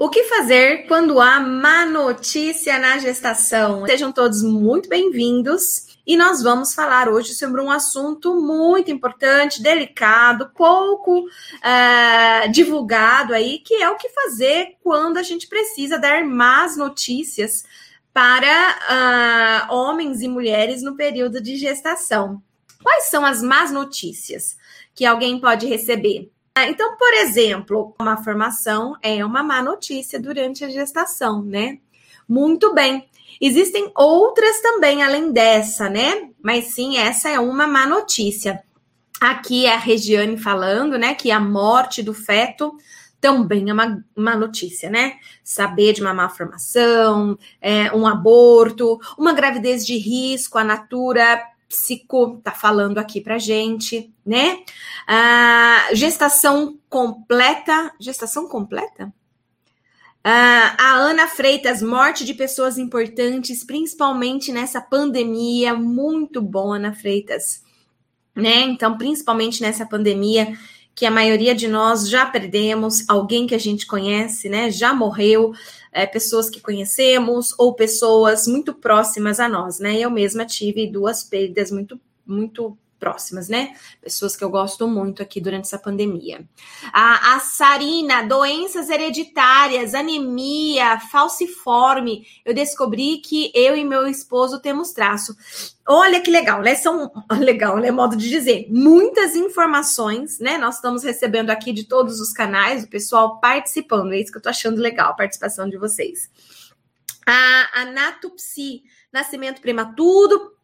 O que fazer quando há má notícia na gestação? Sejam todos muito bem-vindos e nós vamos falar hoje sobre um assunto muito importante, delicado, pouco uh, divulgado aí, que é o que fazer quando a gente precisa dar más notícias para uh, homens e mulheres no período de gestação. Quais são as más notícias que alguém pode receber? Ah, então, por exemplo, uma formação é uma má notícia durante a gestação, né? Muito bem. Existem outras também além dessa, né? Mas sim, essa é uma má notícia. Aqui é a Regiane falando, né, que a morte do feto também é uma, uma notícia, né? Saber de uma malformação, é, um aborto, uma gravidez de risco, a Natura Psico tá falando aqui pra gente, né? Ah, gestação completa. Gestação completa? Ah, a Ana Freitas, morte de pessoas importantes, principalmente nessa pandemia. Muito bom, Ana Freitas. Né? Então, principalmente nessa pandemia, que a maioria de nós já perdemos alguém que a gente conhece, né? Já morreu é, pessoas que conhecemos ou pessoas muito próximas a nós, né? Eu mesma tive duas perdas muito, muito próximas, né? Pessoas que eu gosto muito aqui durante essa pandemia. A, a Sarina, doenças hereditárias, anemia, falciforme. Eu descobri que eu e meu esposo temos traço. Olha que legal, né? São legal, né? Modo de dizer, muitas informações, né? Nós estamos recebendo aqui de todos os canais, o pessoal participando. É isso que eu tô achando legal, a participação de vocês. A anatopsi, nascimento prematuro,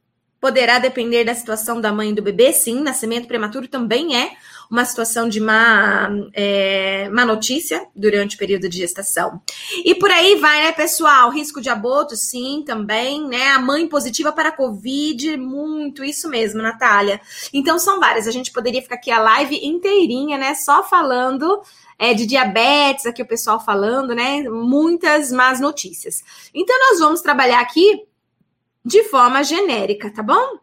Poderá depender da situação da mãe e do bebê, sim. Nascimento prematuro também é uma situação de má, é, má notícia durante o período de gestação. E por aí vai, né, pessoal? Risco de aborto, sim, também, né? A mãe positiva para a Covid, muito, isso mesmo, Natália. Então são várias. A gente poderia ficar aqui a live inteirinha, né? Só falando. É, de diabetes, aqui o pessoal falando, né? Muitas más notícias. Então, nós vamos trabalhar aqui de forma genérica, tá bom?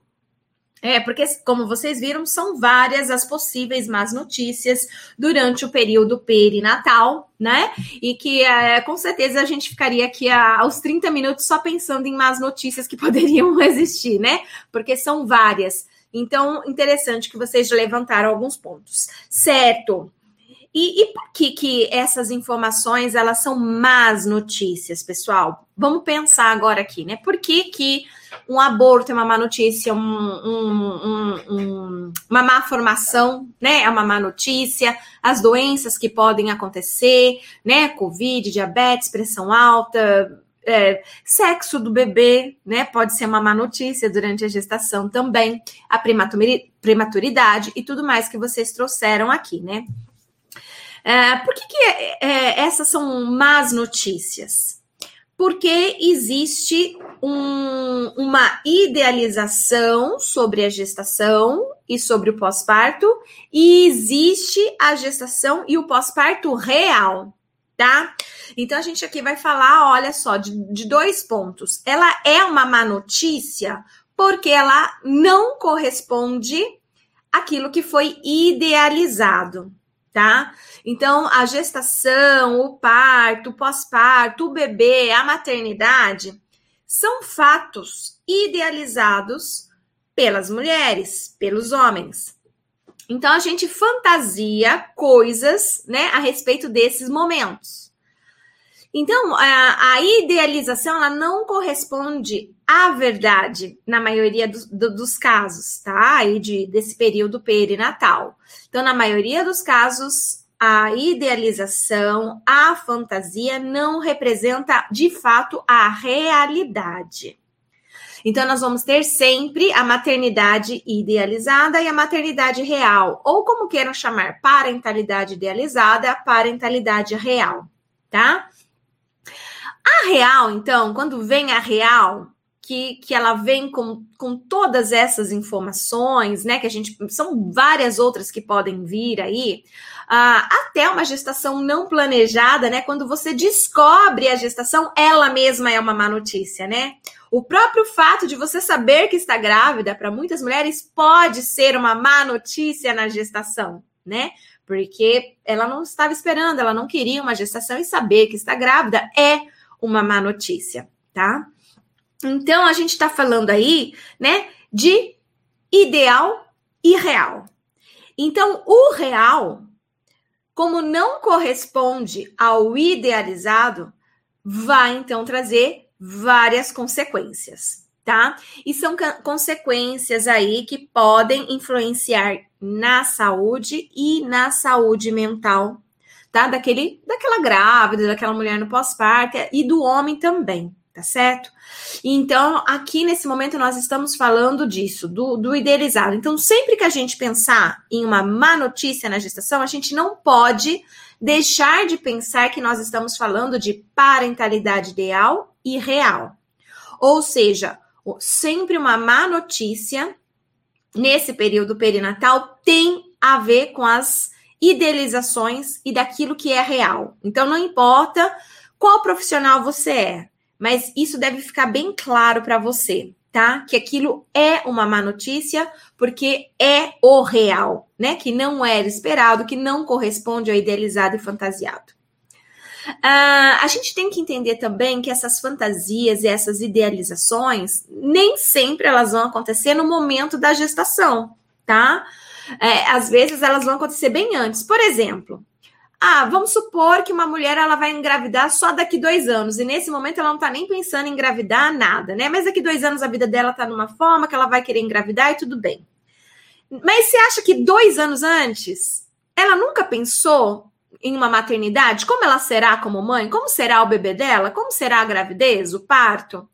É, porque, como vocês viram, são várias as possíveis más notícias durante o período perinatal, né? E que é, com certeza a gente ficaria aqui a, aos 30 minutos só pensando em más notícias que poderiam existir, né? Porque são várias. Então, interessante que vocês levantaram alguns pontos. Certo. E, e, por que, que essas informações elas são más notícias, pessoal? Vamos pensar agora aqui, né? Por que, que um aborto é uma má notícia, um, um, um, uma má formação, né? É uma má notícia, as doenças que podem acontecer, né? Covid, diabetes, pressão alta, é, sexo do bebê, né? Pode ser uma má notícia durante a gestação também, a prematuridade e tudo mais que vocês trouxeram aqui, né? É, por que, que é, é, essas são más notícias? Porque existe um, uma idealização sobre a gestação e sobre o pós-parto, e existe a gestação e o pós-parto real, tá? Então a gente aqui vai falar, olha só, de, de dois pontos. Ela é uma má notícia porque ela não corresponde àquilo que foi idealizado tá? Então, a gestação, o parto, o pós-parto, o bebê, a maternidade são fatos idealizados pelas mulheres, pelos homens. Então, a gente fantasia coisas, né, a respeito desses momentos. Então, a, a idealização, ela não corresponde à verdade, na maioria do, do, dos casos, tá? Aí de, desse período perinatal. Então, na maioria dos casos, a idealização, a fantasia não representa de fato a realidade. Então, nós vamos ter sempre a maternidade idealizada e a maternidade real, ou como queiram chamar, parentalidade idealizada, parentalidade real, tá? A real, então, quando vem a real, que, que ela vem com, com todas essas informações, né? Que a gente. São várias outras que podem vir aí. Uh, até uma gestação não planejada, né? Quando você descobre a gestação, ela mesma é uma má notícia, né? O próprio fato de você saber que está grávida, para muitas mulheres, pode ser uma má notícia na gestação, né? porque ela não estava esperando, ela não queria uma gestação e saber que está grávida é uma má notícia, tá? Então a gente está falando aí, né, de ideal e real. Então o real, como não corresponde ao idealizado, vai então trazer várias consequências, tá? E são consequências aí que podem influenciar na saúde e na saúde mental, tá? Daquele, daquela grávida, daquela mulher no pós-parto e do homem também, tá certo? Então, aqui nesse momento nós estamos falando disso, do, do idealizado. Então, sempre que a gente pensar em uma má notícia na gestação, a gente não pode deixar de pensar que nós estamos falando de parentalidade ideal e real. Ou seja, sempre uma má notícia nesse período perinatal tem a ver com as idealizações e daquilo que é real. Então, não importa qual profissional você é, mas isso deve ficar bem claro para você, tá? Que aquilo é uma má notícia porque é o real, né? Que não era esperado, que não corresponde ao idealizado e fantasiado. Uh, a gente tem que entender também que essas fantasias e essas idealizações nem sempre elas vão acontecer no momento da gestação, tá? É, às vezes elas vão acontecer bem antes. Por exemplo, ah, vamos supor que uma mulher ela vai engravidar só daqui dois anos, e nesse momento ela não tá nem pensando em engravidar nada, né? Mas daqui dois anos a vida dela tá numa forma que ela vai querer engravidar e tudo bem. Mas você acha que dois anos antes ela nunca pensou em uma maternidade? Como ela será como mãe? Como será o bebê dela? Como será a gravidez, o parto?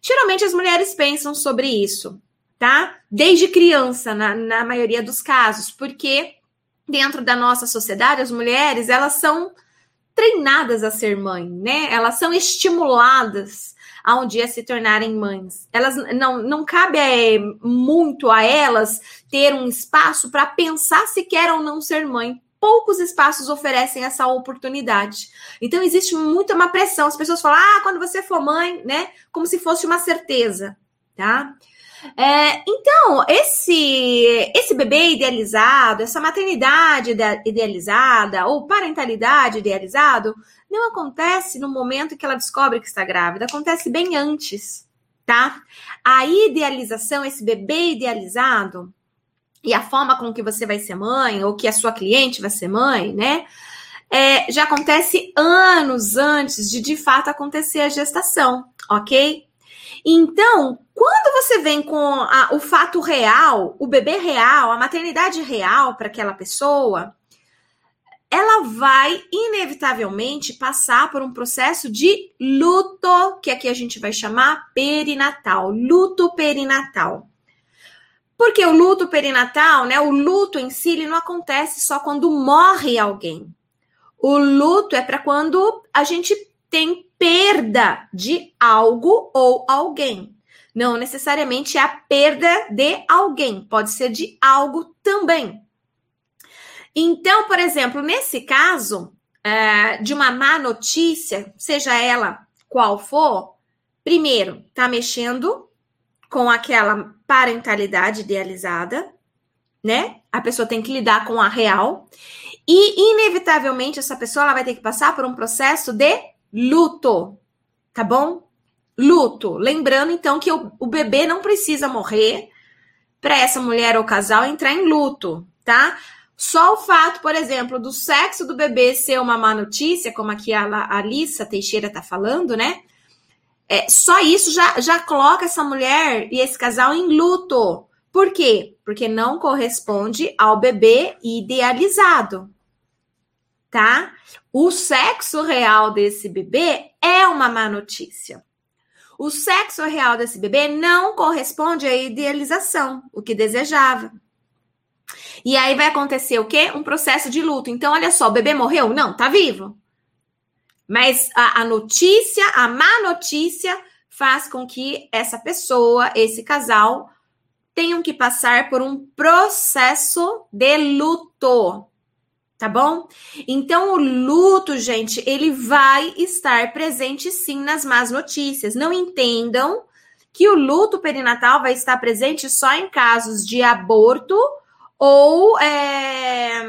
Geralmente as mulheres pensam sobre isso, tá? Desde criança, na, na maioria dos casos, porque dentro da nossa sociedade, as mulheres, elas são treinadas a ser mãe, né? Elas são estimuladas a um dia se tornarem mães. Elas não, não cabe é, muito a elas ter um espaço para pensar se quer ou não ser mãe. Poucos espaços oferecem essa oportunidade. Então existe muito uma pressão. As pessoas falam: "Ah, quando você for mãe", né? Como se fosse uma certeza, tá? É, então, esse, esse bebê idealizado, essa maternidade idealizada ou parentalidade idealizado, não acontece no momento que ela descobre que está grávida, acontece bem antes, tá? A idealização, esse bebê idealizado, e a forma com que você vai ser mãe, ou que a sua cliente vai ser mãe, né? É, já acontece anos antes de de fato acontecer a gestação, ok? Então, quando você vem com a, o fato real, o bebê real, a maternidade real para aquela pessoa, ela vai inevitavelmente passar por um processo de luto, que aqui a gente vai chamar perinatal, luto perinatal. Porque o luto perinatal, né, o luto em si, ele não acontece só quando morre alguém. O luto é para quando a gente tem perda de algo ou alguém. Não necessariamente é a perda de alguém, pode ser de algo também. Então, por exemplo, nesse caso é, de uma má notícia, seja ela qual for, primeiro, tá mexendo com aquela parentalidade idealizada, né? A pessoa tem que lidar com a real. E, inevitavelmente, essa pessoa ela vai ter que passar por um processo de luto, tá bom? Luto. Lembrando, então, que o, o bebê não precisa morrer para essa mulher ou casal entrar em luto, tá? Só o fato, por exemplo, do sexo do bebê ser uma má notícia, como aqui a Alissa Teixeira tá falando, né? É, só isso já, já coloca essa mulher e esse casal em luto. Por quê? Porque não corresponde ao bebê idealizado tá? O sexo real desse bebê é uma má notícia. O sexo real desse bebê não corresponde à idealização, o que desejava. E aí vai acontecer o quê? Um processo de luto. Então, olha só, o bebê morreu? Não, tá vivo. Mas a, a notícia, a má notícia, faz com que essa pessoa, esse casal, tenham que passar por um processo de luto tá bom? Então, o luto, gente, ele vai estar presente sim nas más notícias. Não entendam que o luto perinatal vai estar presente só em casos de aborto ou, é,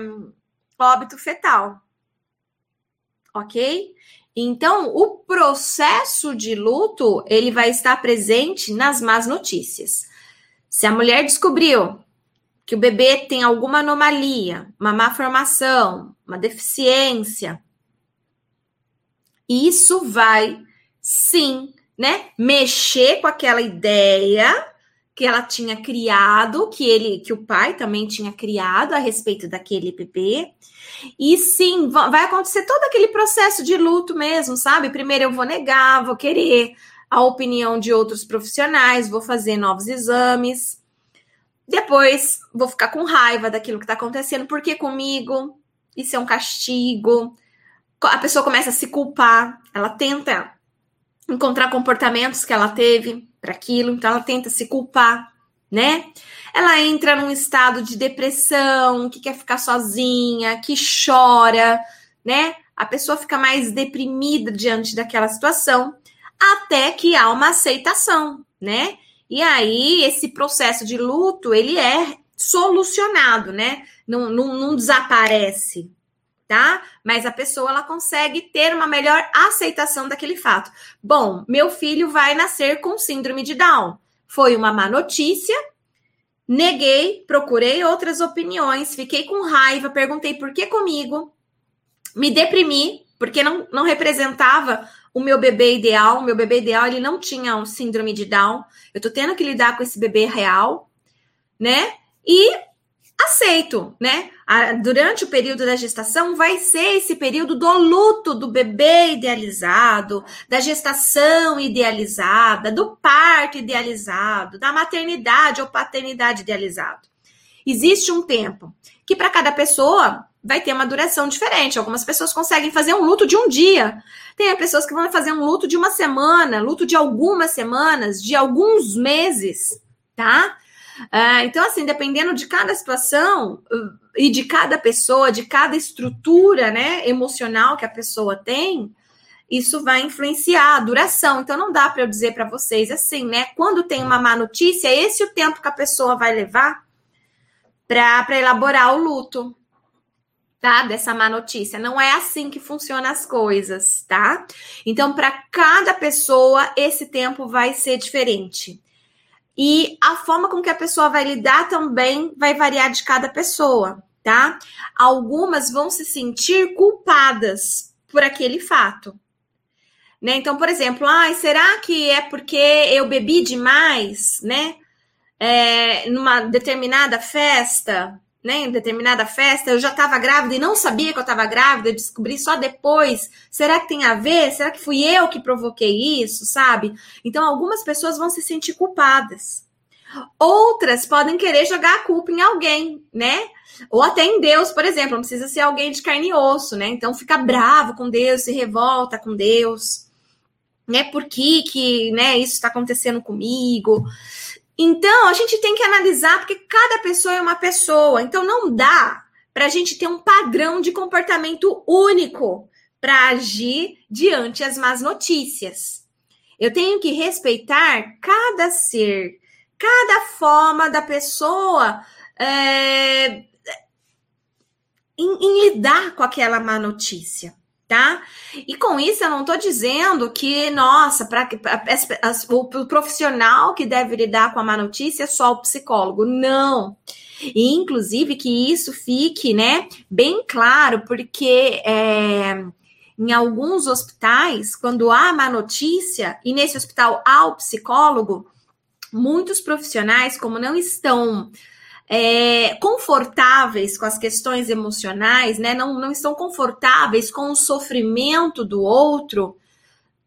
óbito fetal. Ok? Então, o processo de luto, ele vai estar presente nas más notícias. Se a mulher descobriu que o bebê tem alguma anomalia, uma má formação, uma deficiência, isso vai sim, né, mexer com aquela ideia que ela tinha criado, que ele, que o pai também tinha criado a respeito daquele bebê. E sim, vai acontecer todo aquele processo de luto mesmo, sabe? Primeiro eu vou negar, vou querer a opinião de outros profissionais, vou fazer novos exames. Depois vou ficar com raiva daquilo que está acontecendo, porque comigo isso é um castigo. A pessoa começa a se culpar, ela tenta encontrar comportamentos que ela teve para aquilo, então ela tenta se culpar, né? Ela entra num estado de depressão, que quer ficar sozinha, que chora, né? A pessoa fica mais deprimida diante daquela situação, até que há uma aceitação, né? E aí esse processo de luto ele é solucionado, né? Não, não, não desaparece, tá? Mas a pessoa ela consegue ter uma melhor aceitação daquele fato. Bom, meu filho vai nascer com síndrome de Down. Foi uma má notícia. Neguei, procurei outras opiniões, fiquei com raiva, perguntei por que comigo, me deprimi, porque não, não representava o meu bebê ideal. O meu bebê ideal ele não tinha um síndrome de Down. Eu tô tendo que lidar com esse bebê real, né? E aceito, né? Durante o período da gestação, vai ser esse período do luto do bebê idealizado, da gestação idealizada, do parto idealizado, da maternidade ou paternidade idealizado. Existe um tempo que, para cada pessoa, vai ter uma duração diferente. Algumas pessoas conseguem fazer um luto de um dia. Tem pessoas que vão fazer um luto de uma semana, luto de algumas semanas, de alguns meses, tá? Uh, então, assim, dependendo de cada situação e de cada pessoa, de cada estrutura né, emocional que a pessoa tem, isso vai influenciar a duração. Então, não dá para eu dizer para vocês assim, né? Quando tem uma má notícia, é esse o tempo que a pessoa vai levar para elaborar o luto, tá? Dessa má notícia. Não é assim que funcionam as coisas, tá? Então, para cada pessoa, esse tempo vai ser diferente. E a forma com que a pessoa vai lidar também vai variar de cada pessoa, tá? Algumas vão se sentir culpadas por aquele fato. Né? Então, por exemplo, ah, será que é porque eu bebi demais, né? É, numa determinada festa, né, em determinada festa, eu já estava grávida e não sabia que eu estava grávida, eu descobri só depois. Será que tem a ver? Será que fui eu que provoquei isso, sabe? Então, algumas pessoas vão se sentir culpadas. Outras podem querer jogar a culpa em alguém, né? Ou até em Deus, por exemplo, não precisa ser alguém de carne e osso, né? Então fica bravo com Deus, se revolta com Deus, né? Por que, que né, isso está acontecendo comigo? Então, a gente tem que analisar, porque cada pessoa é uma pessoa. Então, não dá para a gente ter um padrão de comportamento único para agir diante as más notícias. Eu tenho que respeitar cada ser, cada forma da pessoa é, em, em lidar com aquela má notícia tá? E com isso eu não estou dizendo que, nossa, para o profissional que deve lidar com a má notícia é só o psicólogo. Não. E, inclusive, que isso fique, né, bem claro, porque é, em alguns hospitais, quando há má notícia, e nesse hospital há o psicólogo, muitos profissionais, como não estão é, confortáveis com as questões emocionais, né? Não, não estão confortáveis com o sofrimento do outro,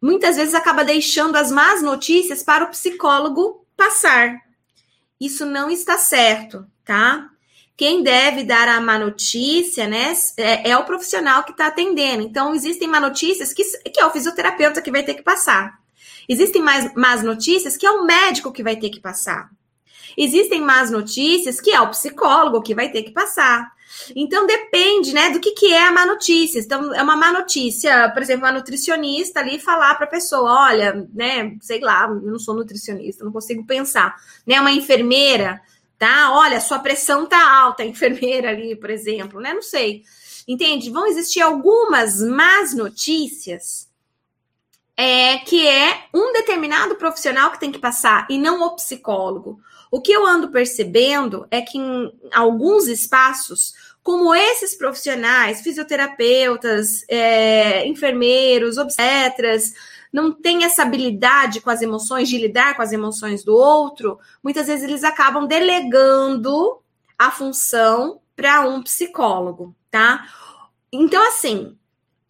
muitas vezes acaba deixando as más notícias para o psicólogo passar. Isso não está certo, tá? Quem deve dar a má notícia, né, é, é o profissional que está atendendo. Então, existem má notícias que, que é o fisioterapeuta que vai ter que passar. Existem mais más notícias que é o médico que vai ter que passar. Existem más notícias que é o psicólogo que vai ter que passar. Então depende, né, do que, que é a má notícia. Então, é uma má notícia, por exemplo, uma nutricionista ali falar para a pessoa, olha, né, sei lá, eu não sou nutricionista, não consigo pensar, né, uma enfermeira, tá? Olha, sua pressão tá alta, a enfermeira ali, por exemplo, né? Não sei. entende? Vão existir algumas más notícias é, que é um determinado profissional que tem que passar e não o psicólogo. O que eu ando percebendo é que em alguns espaços, como esses profissionais, fisioterapeutas, é, enfermeiros, obstetras, não têm essa habilidade com as emoções, de lidar com as emoções do outro, muitas vezes eles acabam delegando a função para um psicólogo, tá? Então, assim,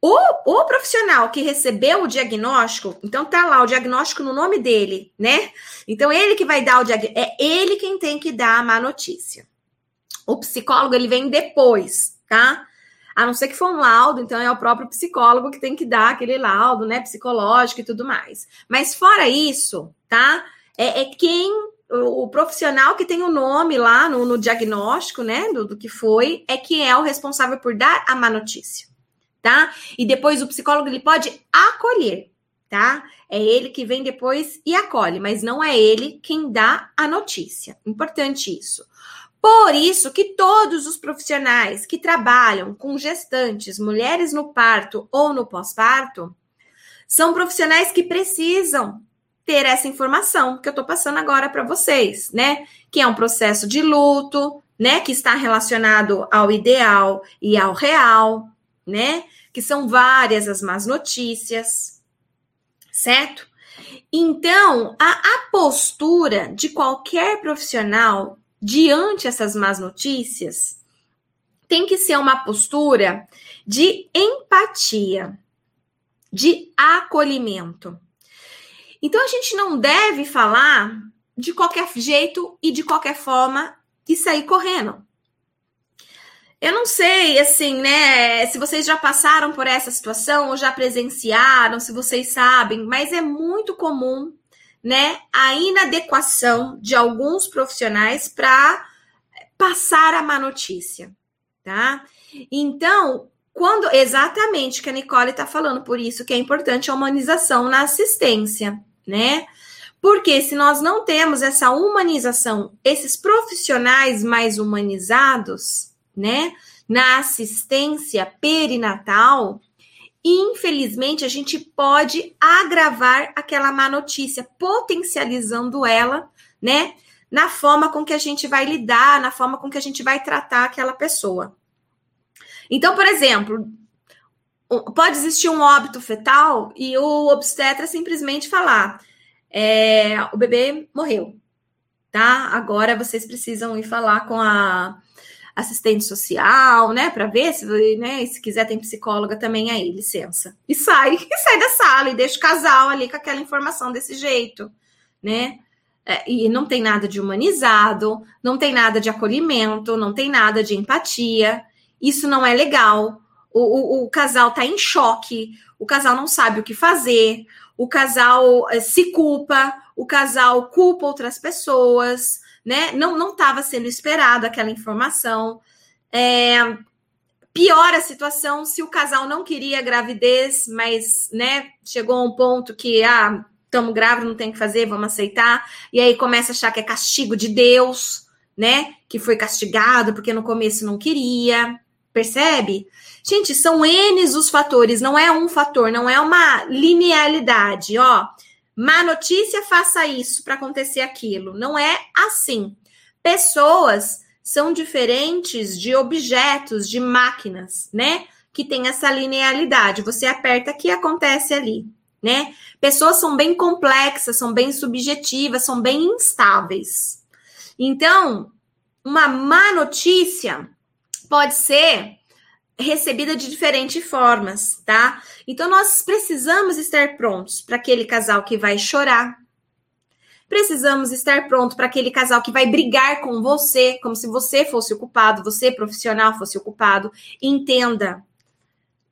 o, o profissional que recebeu o diagnóstico, então tá lá o diagnóstico no nome dele, né? Então ele que vai dar o diagnóstico, é ele quem tem que dar a má notícia. O psicólogo ele vem depois, tá? A não ser que for um laudo, então é o próprio psicólogo que tem que dar aquele laudo, né, psicológico e tudo mais. Mas fora isso, tá? É, é quem o, o, profissional que tem o nome lá no, no diagnóstico, né, do, do que foi, é que é o responsável por dar a má notícia tá? E depois o psicólogo ele pode acolher, tá? É ele que vem depois e acolhe, mas não é ele quem dá a notícia. Importante isso. Por isso que todos os profissionais que trabalham com gestantes, mulheres no parto ou no pós-parto, são profissionais que precisam ter essa informação que eu estou passando agora para vocês, né? Que é um processo de luto, né? Que está relacionado ao ideal e ao real, né? Que são várias as más notícias, certo? Então, a, a postura de qualquer profissional diante essas más notícias tem que ser uma postura de empatia, de acolhimento. Então, a gente não deve falar de qualquer jeito e de qualquer forma e sair correndo. Eu não sei, assim, né, se vocês já passaram por essa situação ou já presenciaram, se vocês sabem, mas é muito comum, né, a inadequação de alguns profissionais para passar a má notícia, tá? Então, quando exatamente que a Nicole está falando, por isso que é importante a humanização na assistência, né? Porque se nós não temos essa humanização, esses profissionais mais humanizados, né? Na assistência perinatal, infelizmente a gente pode agravar aquela má notícia, potencializando ela, né? Na forma com que a gente vai lidar, na forma com que a gente vai tratar aquela pessoa. Então, por exemplo, pode existir um óbito fetal e o obstetra simplesmente falar: é, o bebê morreu, tá? Agora vocês precisam ir falar com a assistente social, né, para ver se, né, se quiser tem psicóloga também aí, licença. E sai, e sai da sala e deixa o casal ali com aquela informação desse jeito, né? É, e não tem nada de humanizado, não tem nada de acolhimento, não tem nada de empatia. Isso não é legal. O, o, o casal tá em choque, o casal não sabe o que fazer, o casal é, se culpa, o casal culpa outras pessoas né? Não não estava sendo esperado aquela informação. É, piora a situação se o casal não queria gravidez, mas, né, chegou a um ponto que, ah, estamos grávidos, não tem que fazer, vamos aceitar. E aí começa a achar que é castigo de Deus, né? Que foi castigado porque no começo não queria. Percebe? Gente, são N os fatores, não é um fator, não é uma linearidade, ó. Má notícia, faça isso para acontecer aquilo. Não é assim. Pessoas são diferentes de objetos, de máquinas, né? Que tem essa linearidade. Você aperta aqui acontece ali, né? Pessoas são bem complexas, são bem subjetivas, são bem instáveis. Então, uma má notícia pode ser recebida de diferentes formas, tá? Então nós precisamos estar prontos para aquele casal que vai chorar. Precisamos estar prontos para aquele casal que vai brigar com você, como se você fosse o culpado, você profissional fosse o culpado. Entenda,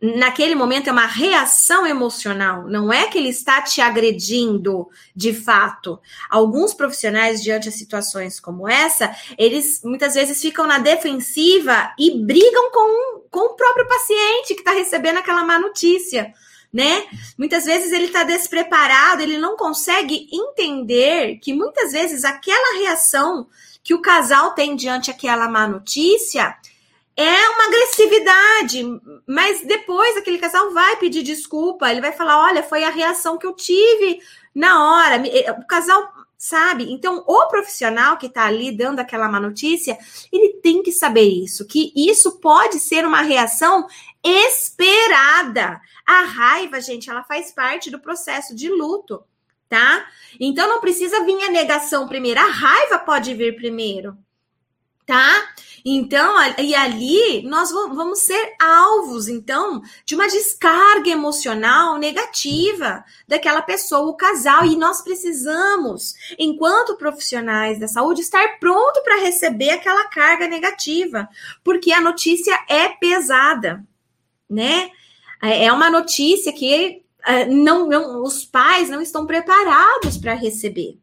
naquele momento é uma reação emocional, não é que ele está te agredindo de fato. Alguns profissionais, diante de situações como essa, eles muitas vezes ficam na defensiva e brigam com, com o próprio paciente que está recebendo aquela má notícia. Né? Muitas vezes ele está despreparado, ele não consegue entender que muitas vezes aquela reação que o casal tem diante aquela má notícia é uma agressividade, mas depois aquele casal vai pedir desculpa, ele vai falar: olha, foi a reação que eu tive na hora. Eh, o casal sabe? Então, o profissional que está ali dando aquela má notícia, ele tem que saber isso, que isso pode ser uma reação esperada. A raiva, gente, ela faz parte do processo de luto, tá? Então, não precisa vir a negação primeiro, a raiva pode vir primeiro tá? Então, e ali nós vamos ser alvos, então, de uma descarga emocional negativa daquela pessoa, o casal, e nós precisamos, enquanto profissionais da saúde, estar pronto para receber aquela carga negativa, porque a notícia é pesada, né? É, é uma notícia que é, não, não os pais não estão preparados para receber,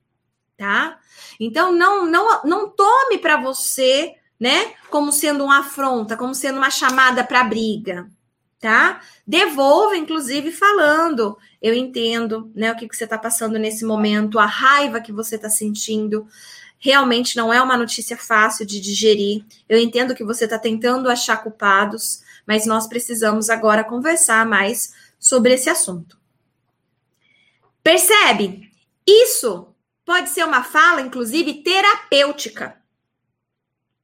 tá? Então, não, não, não tome para você, né, como sendo uma afronta, como sendo uma chamada para briga, tá? Devolva, inclusive, falando. Eu entendo, né, o que, que você está passando nesse momento, a raiva que você está sentindo. Realmente não é uma notícia fácil de digerir. Eu entendo que você está tentando achar culpados, mas nós precisamos agora conversar mais sobre esse assunto. Percebe? Isso Pode ser uma fala, inclusive, terapêutica.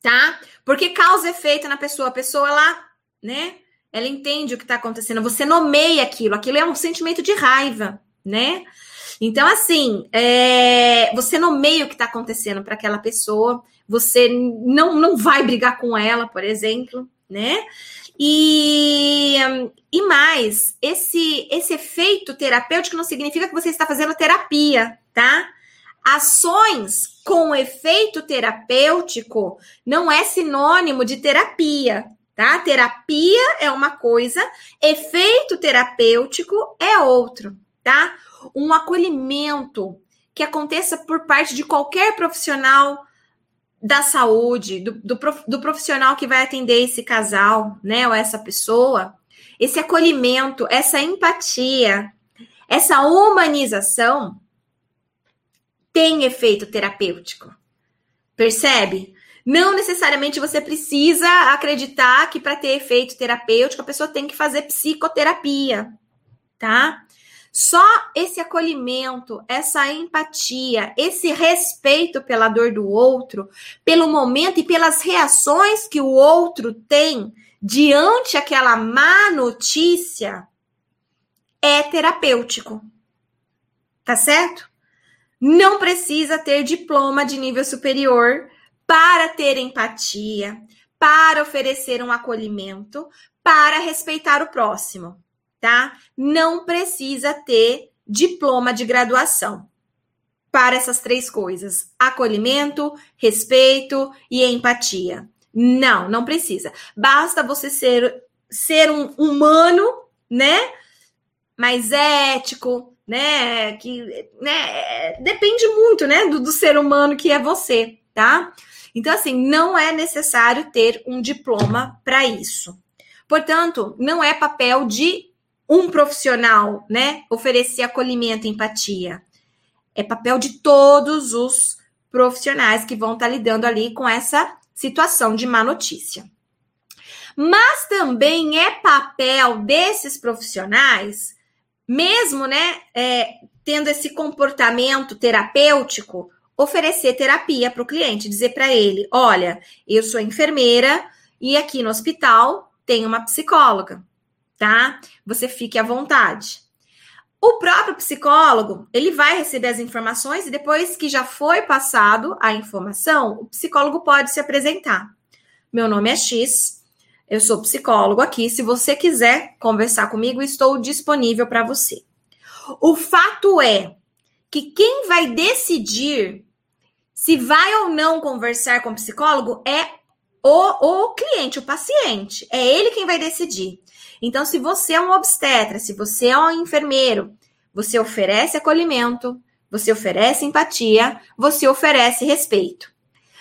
Tá? Porque causa efeito na pessoa. A pessoa lá, né? Ela entende o que está acontecendo. Você nomeia aquilo. Aquilo é um sentimento de raiva, né? Então, assim, é, você nomeia o que está acontecendo para aquela pessoa. Você não, não vai brigar com ela, por exemplo, né? E, e mais, esse, esse efeito terapêutico não significa que você está fazendo terapia, tá? Ações com efeito terapêutico não é sinônimo de terapia, tá? Terapia é uma coisa, efeito terapêutico é outro, tá? Um acolhimento que aconteça por parte de qualquer profissional da saúde, do, do, do, profissional que vai atender esse casal, né, ou essa pessoa, esse acolhimento, essa empatia, essa humanização tem efeito terapêutico. Percebe? Não necessariamente você precisa acreditar que para ter efeito terapêutico a pessoa tem que fazer psicoterapia, tá? Só esse acolhimento, essa empatia, esse respeito pela dor do outro, pelo momento e pelas reações que o outro tem diante aquela má notícia é terapêutico. Tá certo? Não precisa ter diploma de nível superior para ter empatia, para oferecer um acolhimento, para respeitar o próximo, tá? Não precisa ter diploma de graduação para essas três coisas: acolhimento, respeito e empatia. Não, não precisa. Basta você ser ser um humano, né? Mais ético, né? Que né, depende muito, né, do, do ser humano que é você, tá? Então, assim, não é necessário ter um diploma para isso. Portanto, não é papel de um profissional, né, oferecer acolhimento e empatia. É papel de todos os profissionais que vão estar tá lidando ali com essa situação de má notícia. Mas também é papel desses profissionais mesmo, né, é, tendo esse comportamento terapêutico, oferecer terapia para o cliente, dizer para ele: olha, eu sou enfermeira e aqui no hospital tem uma psicóloga, tá? Você fique à vontade. O próprio psicólogo, ele vai receber as informações e depois que já foi passado a informação, o psicólogo pode se apresentar. Meu nome é X, eu sou psicólogo aqui. Se você quiser conversar comigo, estou disponível para você. O fato é que quem vai decidir se vai ou não conversar com o psicólogo é o, o cliente, o paciente. É ele quem vai decidir. Então, se você é um obstetra, se você é um enfermeiro, você oferece acolhimento, você oferece empatia, você oferece respeito.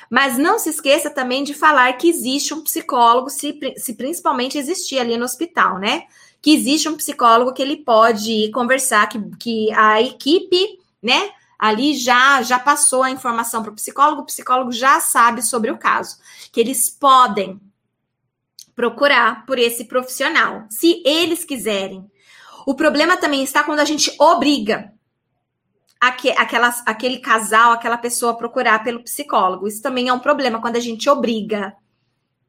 Mas não se esqueça também de falar que existe um psicólogo, se, se principalmente existir ali no hospital, né? Que existe um psicólogo que ele pode conversar, que, que a equipe, né? Ali já já passou a informação para o psicólogo, o psicólogo já sabe sobre o caso, que eles podem procurar por esse profissional, se eles quiserem. O problema também está quando a gente obriga aquela, aquele casal, aquela pessoa procurar pelo psicólogo. Isso também é um problema quando a gente obriga.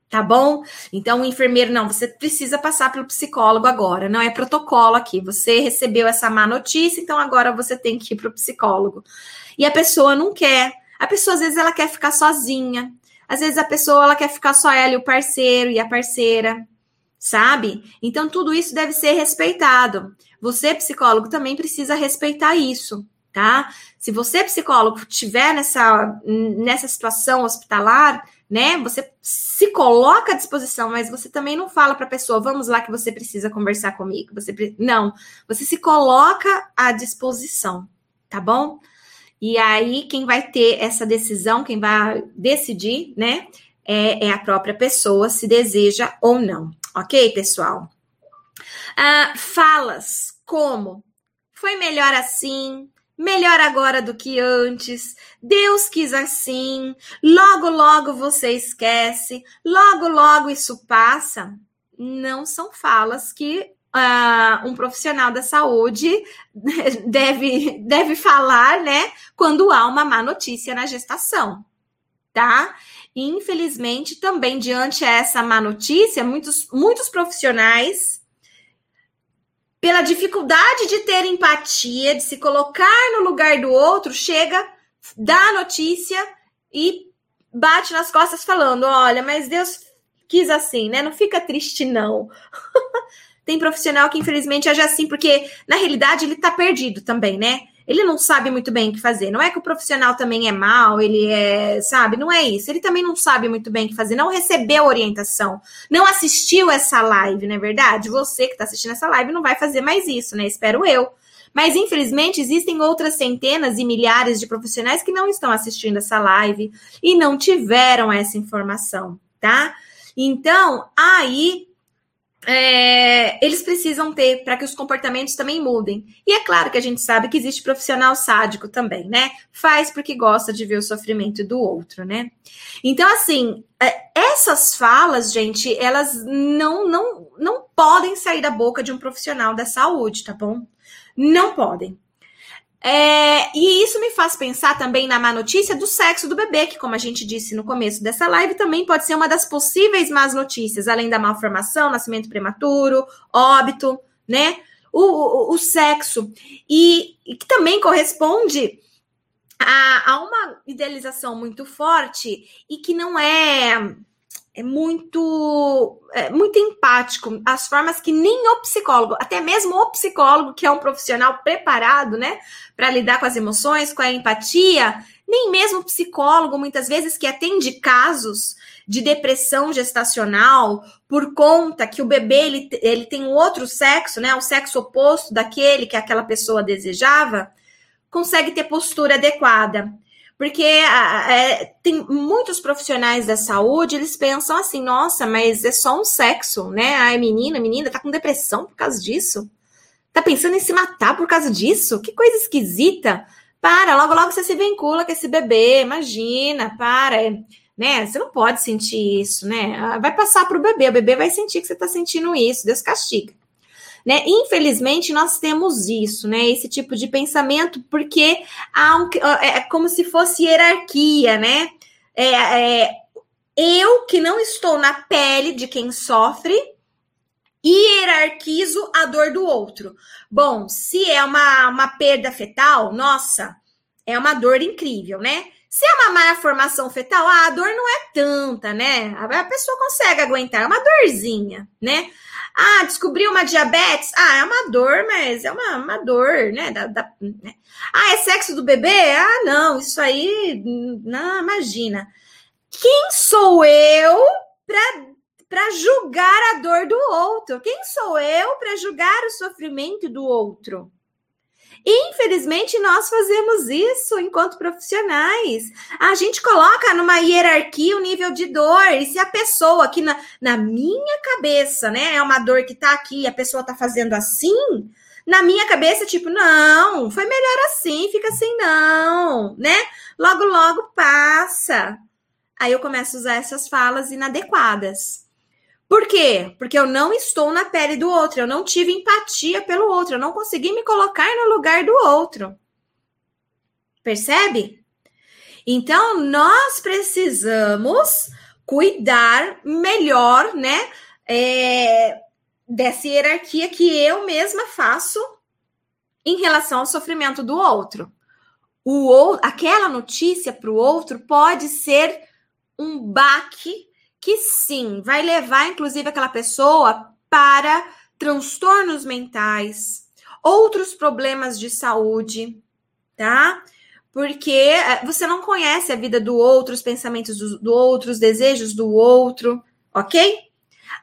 Tá bom? Então, o enfermeiro, não, você precisa passar pelo psicólogo agora, não é protocolo aqui. Você recebeu essa má notícia, então agora você tem que ir para o psicólogo. E a pessoa não quer. A pessoa, às vezes, ela quer ficar sozinha. Às vezes, a pessoa, ela quer ficar só ela e o parceiro e a parceira, sabe? Então, tudo isso deve ser respeitado. Você, psicólogo, também precisa respeitar isso, tá? Se você, psicólogo, estiver nessa, nessa situação hospitalar, né? Você se coloca à disposição, mas você também não fala para a pessoa, vamos lá que você precisa conversar comigo. Você não, você se coloca à disposição, tá bom? E aí quem vai ter essa decisão, quem vai decidir, né? É, é a própria pessoa se deseja ou não, ok, pessoal? Ah, falas como foi melhor assim, melhor agora do que antes. Deus quis assim. Logo, logo você esquece. Logo, logo isso passa. Não são falas que uh, um profissional da saúde deve, deve falar, né? Quando há uma má notícia na gestação, tá? infelizmente, também diante essa má notícia, muitos, muitos profissionais pela dificuldade de ter empatia, de se colocar no lugar do outro, chega, dá a notícia e bate nas costas falando: olha, mas Deus quis assim, né? Não fica triste, não. Tem profissional que infelizmente age assim, porque na realidade ele tá perdido também, né? Ele não sabe muito bem o que fazer. Não é que o profissional também é mal, ele é, sabe? Não é isso. Ele também não sabe muito bem o que fazer, não recebeu orientação, não assistiu essa live, não é verdade? Você que está assistindo essa live não vai fazer mais isso, né? Espero eu. Mas infelizmente existem outras centenas e milhares de profissionais que não estão assistindo essa live e não tiveram essa informação, tá? Então, aí é, eles precisam ter para que os comportamentos também mudem. E é claro que a gente sabe que existe profissional sádico também, né? Faz porque gosta de ver o sofrimento do outro, né? Então, assim, é, essas falas, gente, elas não, não, não podem sair da boca de um profissional da saúde, tá bom? Não podem. É, e isso me faz pensar também na má notícia do sexo do bebê, que, como a gente disse no começo dessa live, também pode ser uma das possíveis más notícias, além da malformação, nascimento prematuro, óbito, né? O, o, o sexo. E, e, que também corresponde a, a uma idealização muito forte e que não é é muito é muito empático, as formas que nem o psicólogo, até mesmo o psicólogo, que é um profissional preparado, né, para lidar com as emoções, com a empatia, nem mesmo o psicólogo, muitas vezes, que atende casos de depressão gestacional por conta que o bebê ele, ele tem um outro sexo, né, o sexo oposto daquele que aquela pessoa desejava, consegue ter postura adequada. Porque é, tem muitos profissionais da saúde, eles pensam assim, nossa, mas é só um sexo, né? Ai, menina, menina, tá com depressão por causa disso? Tá pensando em se matar por causa disso? Que coisa esquisita. Para, logo, logo você se vincula com esse bebê, imagina, para. Né? Você não pode sentir isso, né? Vai passar para o bebê, o bebê vai sentir que você está sentindo isso, Deus castiga. Né? Infelizmente, nós temos isso, né? Esse tipo de pensamento, porque há um, é, é como se fosse hierarquia, né? É, é, eu que não estou na pele de quem sofre hierarquizo a dor do outro. Bom, se é uma, uma perda fetal, nossa, é uma dor incrível, né? Se é uma má formação fetal, ah, a dor não é tanta, né? A pessoa consegue aguentar, é uma dorzinha, né? Ah, descobriu uma diabetes? Ah, é uma dor, mas é uma, uma dor, né? Da, da, né? Ah, é sexo do bebê? Ah, não, isso aí, não, imagina. Quem sou eu para julgar a dor do outro? Quem sou eu para julgar o sofrimento do outro? Infelizmente, nós fazemos isso enquanto profissionais. A gente coloca numa hierarquia o nível de dor. E se a pessoa aqui na, na minha cabeça, né, é uma dor que tá aqui, a pessoa tá fazendo assim, na minha cabeça, tipo, não, foi melhor assim, fica assim, não, né? Logo, logo passa. Aí eu começo a usar essas falas inadequadas. Por quê? Porque eu não estou na pele do outro, eu não tive empatia pelo outro, eu não consegui me colocar no lugar do outro. Percebe? Então, nós precisamos cuidar melhor, né? É, dessa hierarquia que eu mesma faço em relação ao sofrimento do outro. O, ou, aquela notícia para o outro pode ser um baque que sim vai levar, inclusive, aquela pessoa para transtornos mentais, outros problemas de saúde, tá? Porque é, você não conhece a vida do outro, os pensamentos do, do outro, os desejos do outro, ok?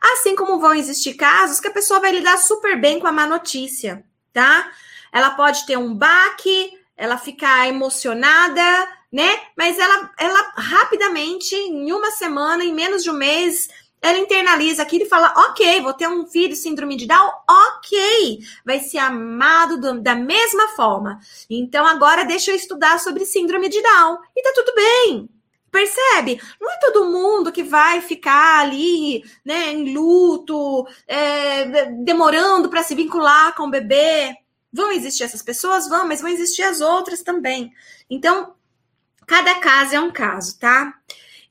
Assim como vão existir casos que a pessoa vai lidar super bem com a má notícia, tá? Ela pode ter um baque, ela ficar emocionada, né? Mas ela, ela rapidamente, em uma semana, em menos de um mês, ela internaliza aquilo e fala: ok, vou ter um filho síndrome de Down, ok, vai ser amado do, da mesma forma. Então agora deixa eu estudar sobre síndrome de Down e tá tudo bem. Percebe? Não é todo mundo que vai ficar ali, né, em luto, é, demorando para se vincular com o bebê. Vão existir essas pessoas? Vão, mas vão existir as outras também. Então, cada caso é um caso, tá?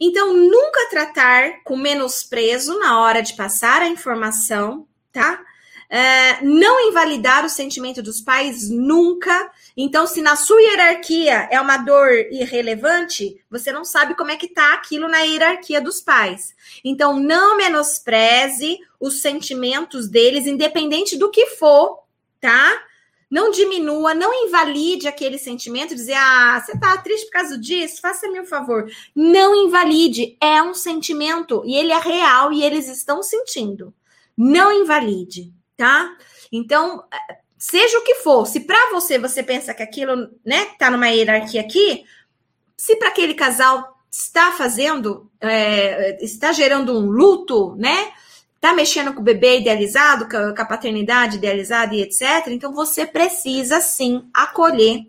Então, nunca tratar com menosprezo na hora de passar a informação, tá? É, não invalidar o sentimento dos pais nunca. Então, se na sua hierarquia é uma dor irrelevante, você não sabe como é que tá aquilo na hierarquia dos pais. Então, não menospreze os sentimentos deles, independente do que for, tá? Não diminua, não invalide aquele sentimento, dizer, ah, você tá triste por causa disso, faça-me um favor. Não invalide, é um sentimento e ele é real e eles estão sentindo. Não invalide tá? Então, seja o que for, se para você você pensa que aquilo, né, tá numa hierarquia aqui, se para aquele casal está fazendo, é, está gerando um luto, né? Tá mexendo com o bebê idealizado, com a, paternidade idealizada e etc. Então você precisa sim acolher,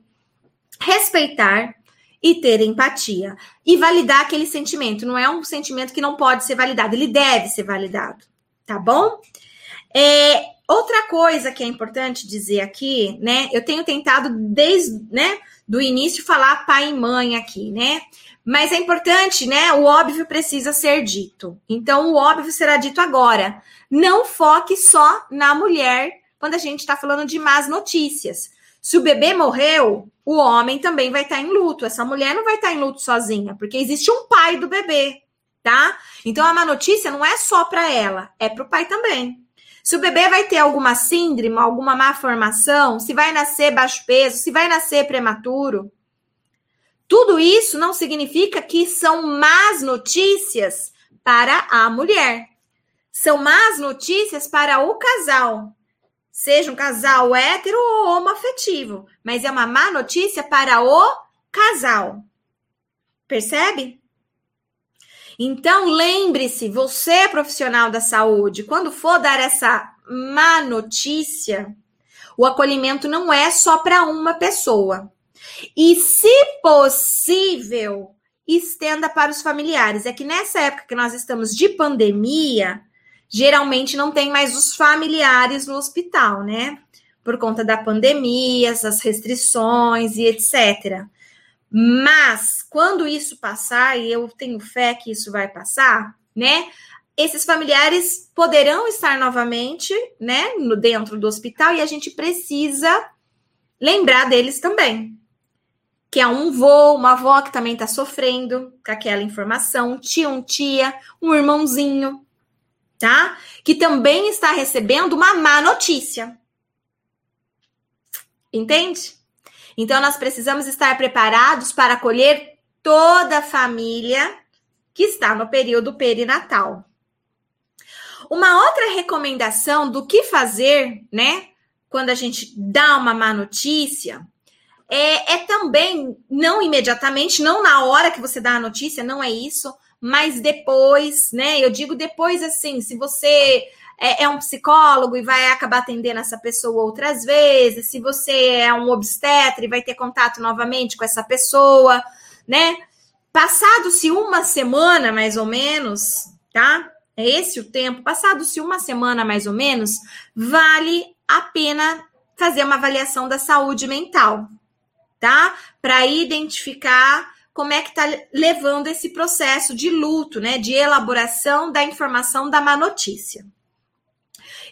respeitar e ter empatia e validar aquele sentimento. Não é um sentimento que não pode ser validado, ele deve ser validado, tá bom? É, Outra coisa que é importante dizer aqui, né? Eu tenho tentado desde, né, do início falar pai e mãe aqui, né? Mas é importante, né? O óbvio precisa ser dito. Então, o óbvio será dito agora. Não foque só na mulher quando a gente está falando de más notícias. Se o bebê morreu, o homem também vai estar tá em luto. Essa mulher não vai estar tá em luto sozinha, porque existe um pai do bebê, tá? Então, a má notícia não é só para ela, é para o pai também. Se o bebê vai ter alguma síndrome, alguma má formação, se vai nascer baixo peso, se vai nascer prematuro, tudo isso não significa que são más notícias para a mulher. São más notícias para o casal. Seja um casal hétero ou homoafetivo. Mas é uma má notícia para o casal. Percebe? Então, lembre-se, você profissional da saúde, quando for dar essa má notícia, o acolhimento não é só para uma pessoa. E, se possível, estenda para os familiares. É que nessa época que nós estamos de pandemia, geralmente não tem mais os familiares no hospital, né? Por conta da pandemia, as restrições e etc. Mas quando isso passar, e eu tenho fé que isso vai passar, né? Esses familiares poderão estar novamente, né, dentro do hospital e a gente precisa lembrar deles também. Que é um vô, uma avó que também está sofrendo com aquela informação, um tio, um tia, um irmãozinho, tá? Que também está recebendo uma má notícia. Entende? Então, nós precisamos estar preparados para acolher toda a família que está no período perinatal. Uma outra recomendação do que fazer, né, quando a gente dá uma má notícia, é, é, também, não imediatamente, não na hora que você dá a notícia, não é isso, mas depois, né? Eu digo depois assim, se você é, é, um psicólogo e vai acabar atendendo essa pessoa outras vezes, se você é um obstetra e vai ter contato novamente com essa pessoa, né? Passado-se uma semana, mais ou menos, tá? é esse o tempo, passado-se uma semana mais ou menos, vale a pena fazer uma avaliação da saúde mental, tá? Para identificar como é que está levando esse processo de luto, né? De elaboração da informação da má notícia.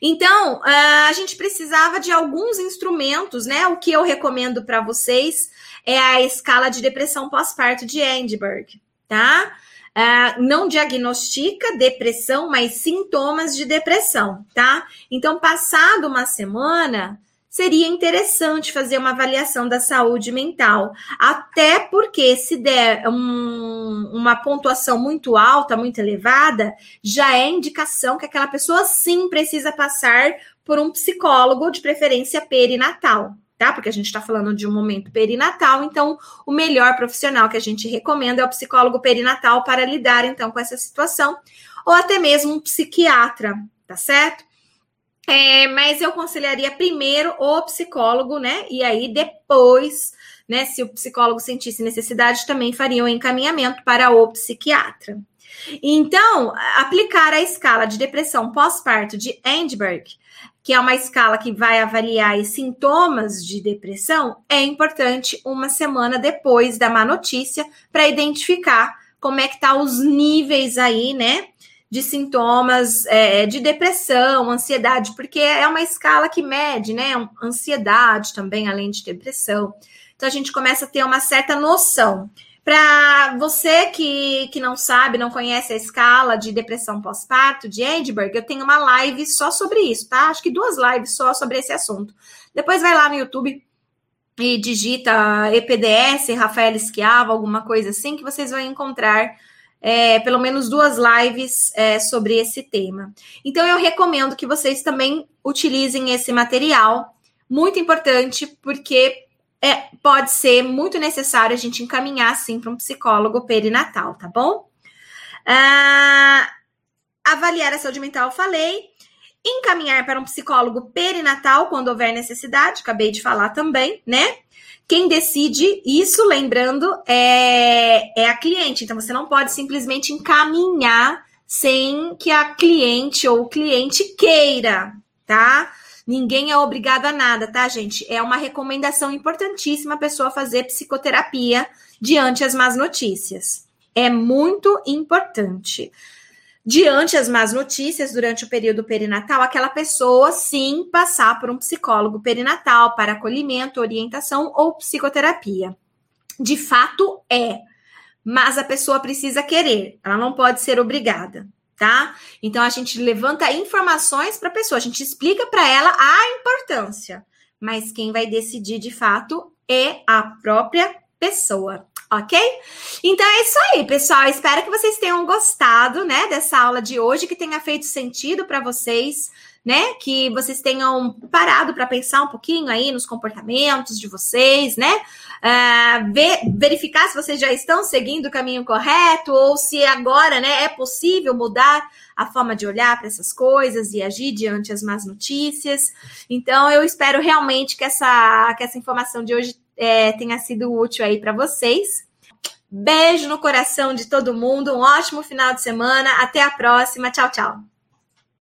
Então, a gente precisava de alguns instrumentos, né? O que eu recomendo para vocês é a escala de depressão pós-parto de Edinburgh, tá? Uh, não diagnostica depressão, mas sintomas de depressão, tá? Então, passado uma semana, seria interessante fazer uma avaliação da saúde mental. Até porque, se der um, uma pontuação muito alta, muito elevada, já é indicação que aquela pessoa sim precisa passar por um psicólogo, de preferência perinatal. Tá? Porque a gente está falando de um momento perinatal, então o melhor profissional que a gente recomenda é o psicólogo perinatal para lidar então com essa situação, ou até mesmo um psiquiatra, tá certo? É, mas eu aconselharia primeiro o psicólogo, né? E aí depois, né, se o psicólogo sentisse necessidade, também faria o um encaminhamento para o psiquiatra. Então, aplicar a escala de depressão pós-parto de Endberg, que é uma escala que vai avaliar sintomas de depressão, é importante uma semana depois da má notícia para identificar como é que tá os níveis aí, né, de sintomas é, de depressão, ansiedade, porque é uma escala que mede, né? Ansiedade também, além de depressão. Então a gente começa a ter uma certa noção. Para você que, que não sabe, não conhece a escala de depressão pós-parto de Edinburgh, eu tenho uma live só sobre isso, tá? Acho que duas lives só sobre esse assunto. Depois vai lá no YouTube e digita EPDS, Rafael Esquiava, alguma coisa assim, que vocês vão encontrar é, pelo menos duas lives é, sobre esse tema. Então, eu recomendo que vocês também utilizem esse material, muito importante, porque é, pode ser muito necessário a gente encaminhar, sim, para um psicólogo perinatal, tá bom? Ah, avaliar a saúde mental, eu falei. Encaminhar para um psicólogo perinatal quando houver necessidade, acabei de falar também, né? Quem decide isso, lembrando, é, é a cliente. Então, você não pode simplesmente encaminhar sem que a cliente ou o cliente queira, tá? Ninguém é obrigado a nada, tá, gente? É uma recomendação importantíssima a pessoa fazer psicoterapia diante as más notícias. É muito importante diante as más notícias durante o período perinatal, aquela pessoa sim passar por um psicólogo perinatal para acolhimento, orientação ou psicoterapia. De fato é, mas a pessoa precisa querer, ela não pode ser obrigada, tá? Então a gente levanta informações para a pessoa, a gente explica para ela a importância, mas quem vai decidir de fato é a própria pessoa ok? Então é isso aí, pessoal. Espero que vocês tenham gostado, né, dessa aula de hoje, que tenha feito sentido para vocês, né? Que vocês tenham parado para pensar um pouquinho aí nos comportamentos de vocês, né? Uh, ver, verificar se vocês já estão seguindo o caminho correto ou se agora, né, é possível mudar a forma de olhar para essas coisas e agir diante as más notícias. Então, eu espero realmente que essa, que essa informação de hoje é, tenha sido útil aí para vocês. Beijo no coração de todo mundo, um ótimo final de semana, até a próxima, tchau, tchau.